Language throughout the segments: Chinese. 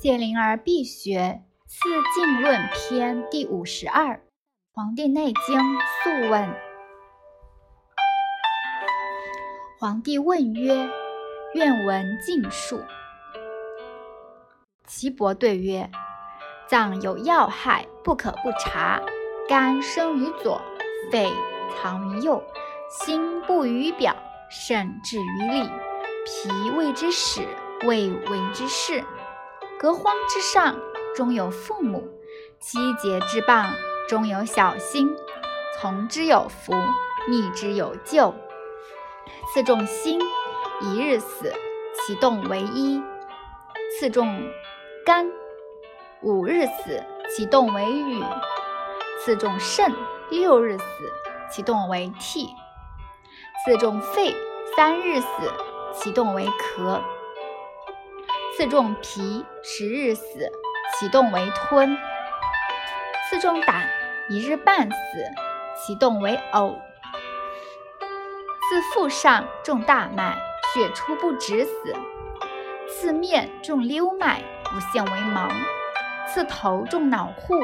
谢灵儿必学次进论篇第五十二，《黄帝内经·素问》。皇帝问曰：“愿闻尽述。”岐伯对曰：“脏有要害，不可不察。肝生于左，肺藏于右，心布于表，肾至于里，脾谓之始，胃为之事。”隔荒之上，终有父母；七节之傍，终有小星。从之有福，逆之有咎。次重心，一日死，其动为一；次重肝，五日死，其动为雨；次重肾，六日死，其动为涕；次重肺，三日死，其动为咳。次重脾，十日死，其动为吞；次重胆，一日半死，其动为呕；自腹上，重大脉，血出不止死；次面，重溜脉，不现为盲；刺头，重脑户，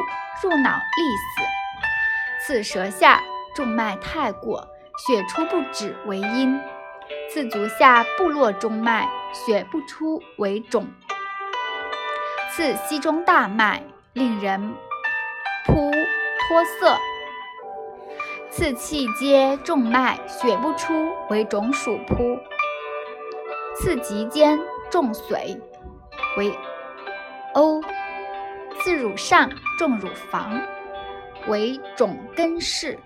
入脑立死；刺舌下，重脉太过，血出不止为阴。次足下部落中脉，血不出为肿；次膝中大脉，令人扑脱色；次气阶重脉，血不出为肿属扑；次棘间重髓为瓯；次乳上重乳房为肿根室；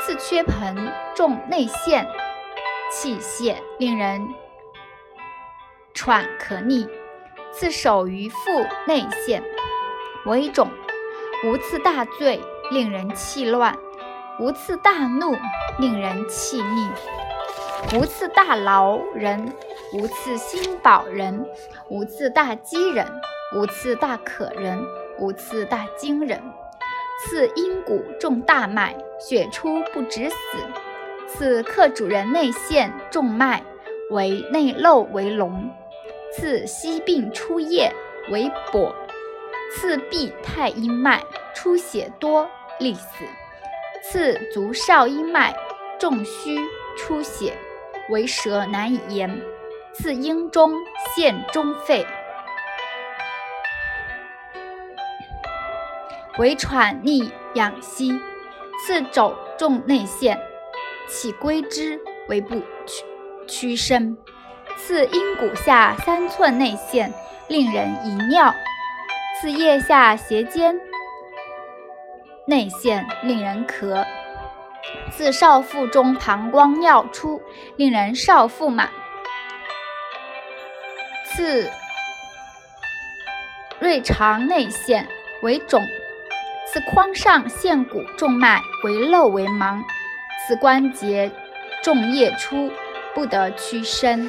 次缺盆重内陷。气泄，令人喘咳逆；刺手于腹内陷，为肿；无次大醉，令人气乱；无次大怒，令人气逆；无次大劳人，无次心饱人，无次大饥人，无次大渴人，无次大惊人。次阴谷重大脉，血出不止死。次克主人内陷重脉为内漏为龙，次息病出液为跛，次闭太阴脉出血多利死，次足少阴脉重虚出血为舌难以言，次阴中陷中肺为喘逆养息，次肘重内陷。起归之为不屈屈伸，刺阴骨下三寸内陷，令人遗尿；刺腋下斜肩内陷，令人咳；刺少腹中膀胱尿出，令人少腹满；刺锐肠内陷为肿；刺眶上陷骨重脉为漏为盲。此关节重液出，不得屈伸。